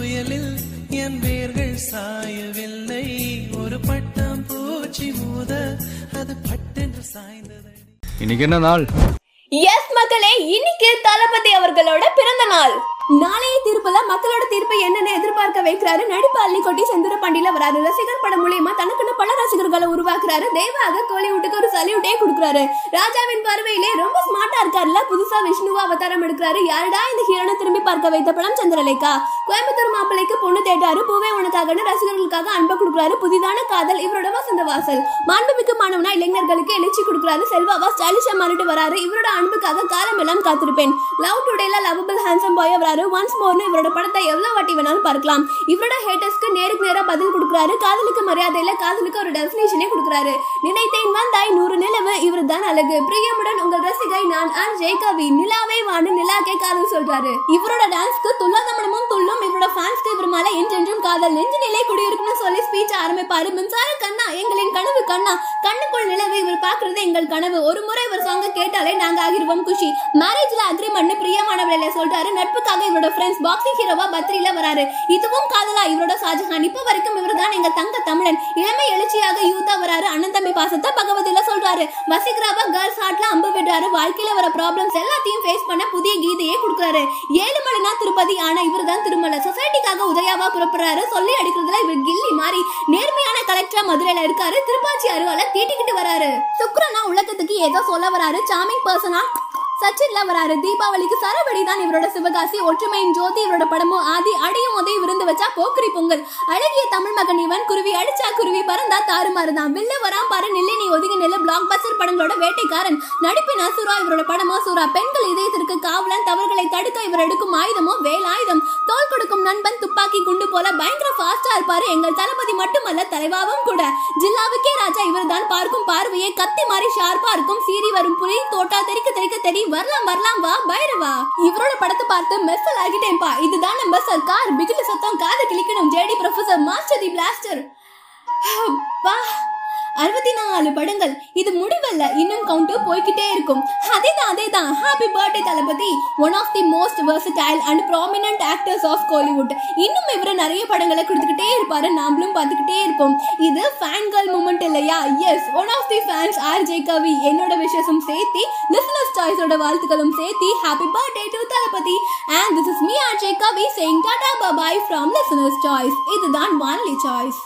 புயலில் என் வேர்கள் சாயவில்லை. ஒரு பட்டம் பூச்சி மோத அது பட்டென்று சாய்ந்ததடி இன்னைக்கு என்ன நாள்? எஸ் மக்களே இன்னைக்கு தளபதி அவர்களோட பிறந்த நாள். நாளைய தீர்ப்புல மக்களோட தீர்ப்பை என்னென்ன எதிர்பார்க்க வைக்கிறாரு? நடிப்பு அள்ளிக்கொட்டி செந்தூர பாண்டியில வராரு. ரசிகர் படம் மூலியமா தனக்குன்னு பல ரசிகர்களை உருவாக்குறாரு. தெய்வாக கோலிவுட்டுக்கு ஒரு சல்யூட்டே கொடுக்குறாரு. ராஜாவின் பார்வையிலே ரொம்ப ஸ்மார்ட்டா இருக்காருல்ல புதுசா விஷ்ணுவா அவதாரம் எடுக்கிறாரு. யாருடா இந்த ஹீரோனை திரும்பி பார்க்க வைத்த படம் சந்திரலேகா? கோயம்புத்தூர் மாப்பிள்ளைக்கு பொண்ணு தேட்டாரு பூவே உனக்காகன்னு ரசிகர்களுக்காக அன்பை கொடுக்குறாரு. புதிதான காதல் இவரோட வசந்த வாசல். மாண்புமிக்க மாணவனா இளைஞர்களுக்கு எழுச்சி கொடுக்குறாரு. செல்வாவா ஸ்டைலிஷா மாறிட்டு வராரு. இவரோட அன்புக்காக காலம் எல்லாம் காத்திருப்பேன். லவ் டுடேல லவபிள் ஹேண்ட்ஸம் பாய் வராரு. ஒன்ஸ் மோர்னு இவரோட படத்தை எவ்வளவு வாட்டி வேணாலும் பார்க்கலாம். இவரோட ஹேட்டர்ஸ்க்கு நேருக்கு நேரா பதில் கொடுக்குறாரு. காதலுக்கு மரியாதையில காதலுக்கு ஒரு டெஃபினேஷனே கொடுக்குறாரு. நினைத்தேன் வந்தாய் நூறு நிலவு. இவர் தான் அழகு. பிரியமுடன் உங்கள் ரசிகை நான் ஆர். ஜெயகவி. நிலாவே வான்னு நிலாக்கே காதல் சொல்றாரு. இவரோட டான்ஸ்க்கு துல்லாதமனமும் துள்ளும் இவரோட ஃபேன்ஸ்க்கு இவர் மேல என்றென்றும் காதல் நெஞ்சு நிலை குடியிருக்குன்னு சொல்லி ஸ்பீச் ஆரம்பிப்பாரு. மின்சார கண்ணா எங்களின் கனவு கண்ணா. கண்ணுக்குள் நிலவு இவர் பாக்குறது எங்கள் கனவு. ஒரு முறை இவர் சாங்க கேட்டாலே நாங்க ஆகிருவோம் குஷி. மேரேஜ்ல அக்ரிமெண்ட் பிரியமானவர்கள சொல்றாரு நட்புக்காக இவரோட ஃப்ரெண்ட்ஸ் பாக்ஸிங் ஹீரோவா பத்ரியில வராரு. இதுவும் காதலா இவரோட ஷாஜஹான் இப்போ வரைக்கும் இவர் தான் எங்க தங்க தமிழன். இளமை எழுச்சியாக யூத்தா வராரு. அண்ணன் தம்பி பாசத்தை பகவதில சொல்றாரு. வசிக்கிறாவா கேர்ள்ஸ் வாழ்க்கையில வர ப்ராப்ளம்ஸ் எல்லாத்தையும் ஃபேஸ் பண்ண புதிய கீதையே கொடுக்குறாரு. ஏழுமலைனா திருப்பதி ஆனா இவர் தான் திருமலை. சொசைட்டிக்காக உதயாவா புறப்படுறாரு. சொல்லி அடிக்கிறதுல இவர் கில்லி மாறி நேர்மையான கலெக்டரா மதுரையில இருக்காரு. திருப்பாச்சி அருவால தீட்டிக்கிட்டு வராரு. சுக்ரனா உலகத்துக்கு ஏதோ சொல்ல வராரு. சாமிங் பர்சனா சச்சின்ல வராரு தீபாவளிக்கு சரவடி தான் இவரோட சிவகாசி. ஒற்றுமையின் ஜோதி இவரோட படமும் ஆதி அடியும் உதவி விருந்து வச்சா போக்கிரி பொங்கல். அழகிய தமிழ் மகன் இவன் குருவி அடிச்சா குருவி பறந்தா தாறுமாறு தான். வில்ல வரா பாரு நில்லை நீ ஒதுங்கி நில்லு. பிளாக் பஸ்டர் படங்களோட வேட்டைக்காரன். நடிப்பின் அசுரா இவரோட படமா சூரா பெண்கள் இதயத்திற்கு காவலன் தவறுகளை தடுக்க இவர் எடுக்கும் ஆயுதமோ வேலாயுதம். தோல் கொடுக்கும் நண்பன் துப்பாக்கி குண்டு போல பயங்கர ஃபாஸ்டா இருப்பாரு. எங்கள் தளபதி மட்டுமல்ல தலைவாவும் கூட. ஜில்லாவுக்கே ராஜா இவர்தான். பார்க்கும் பார்வையை கத்தி மாறி ஷார்ப்பா இருக்கும். சீறி வரும் புலி தோட்டா தெறிக்க தெறிக்க தெரி வரலாம் வரலாம் வா பைரவா. இவரோட படத்தை பார்த்து மெர்சல் ஆகிட்டேன்பா இதுதான் நம்ம சர்க்கார் பிகிலி சத்தம் காது கிளிக்கணும் JD professor master the blaster அப்பா அறுபத்தி நாலு படங்கள். இது முடிவல்ல. இன்னும் கவுண்ட் போய்கிட்டே இருக்கும். அதே தான் அதே தான் happy birthday Thalapathy. One of the most versatile and prominent actors of Kollywood இன்னும் இவரை நிறைய படங்களை கொடுத்துக்கிட்டே இருப்பாரு. நாமளும் பார்த்துக்கிட்டே இருப்போம். இது ஃபேன் கேர்ள் மூமெண்ட் இல்லையா? Yes one of the fans R J Kavi என்னோட விஷயமும் சேர்த்தி லிசனர்ஸ் சாய்ஸோட வாழ்த்துக்களும் சேர்த்தி happy birthday to Thalapathy. And this is me R J Kavi saying tata bye bye from listeners choice இதுதான் ஒன்லி சாய்ஸ்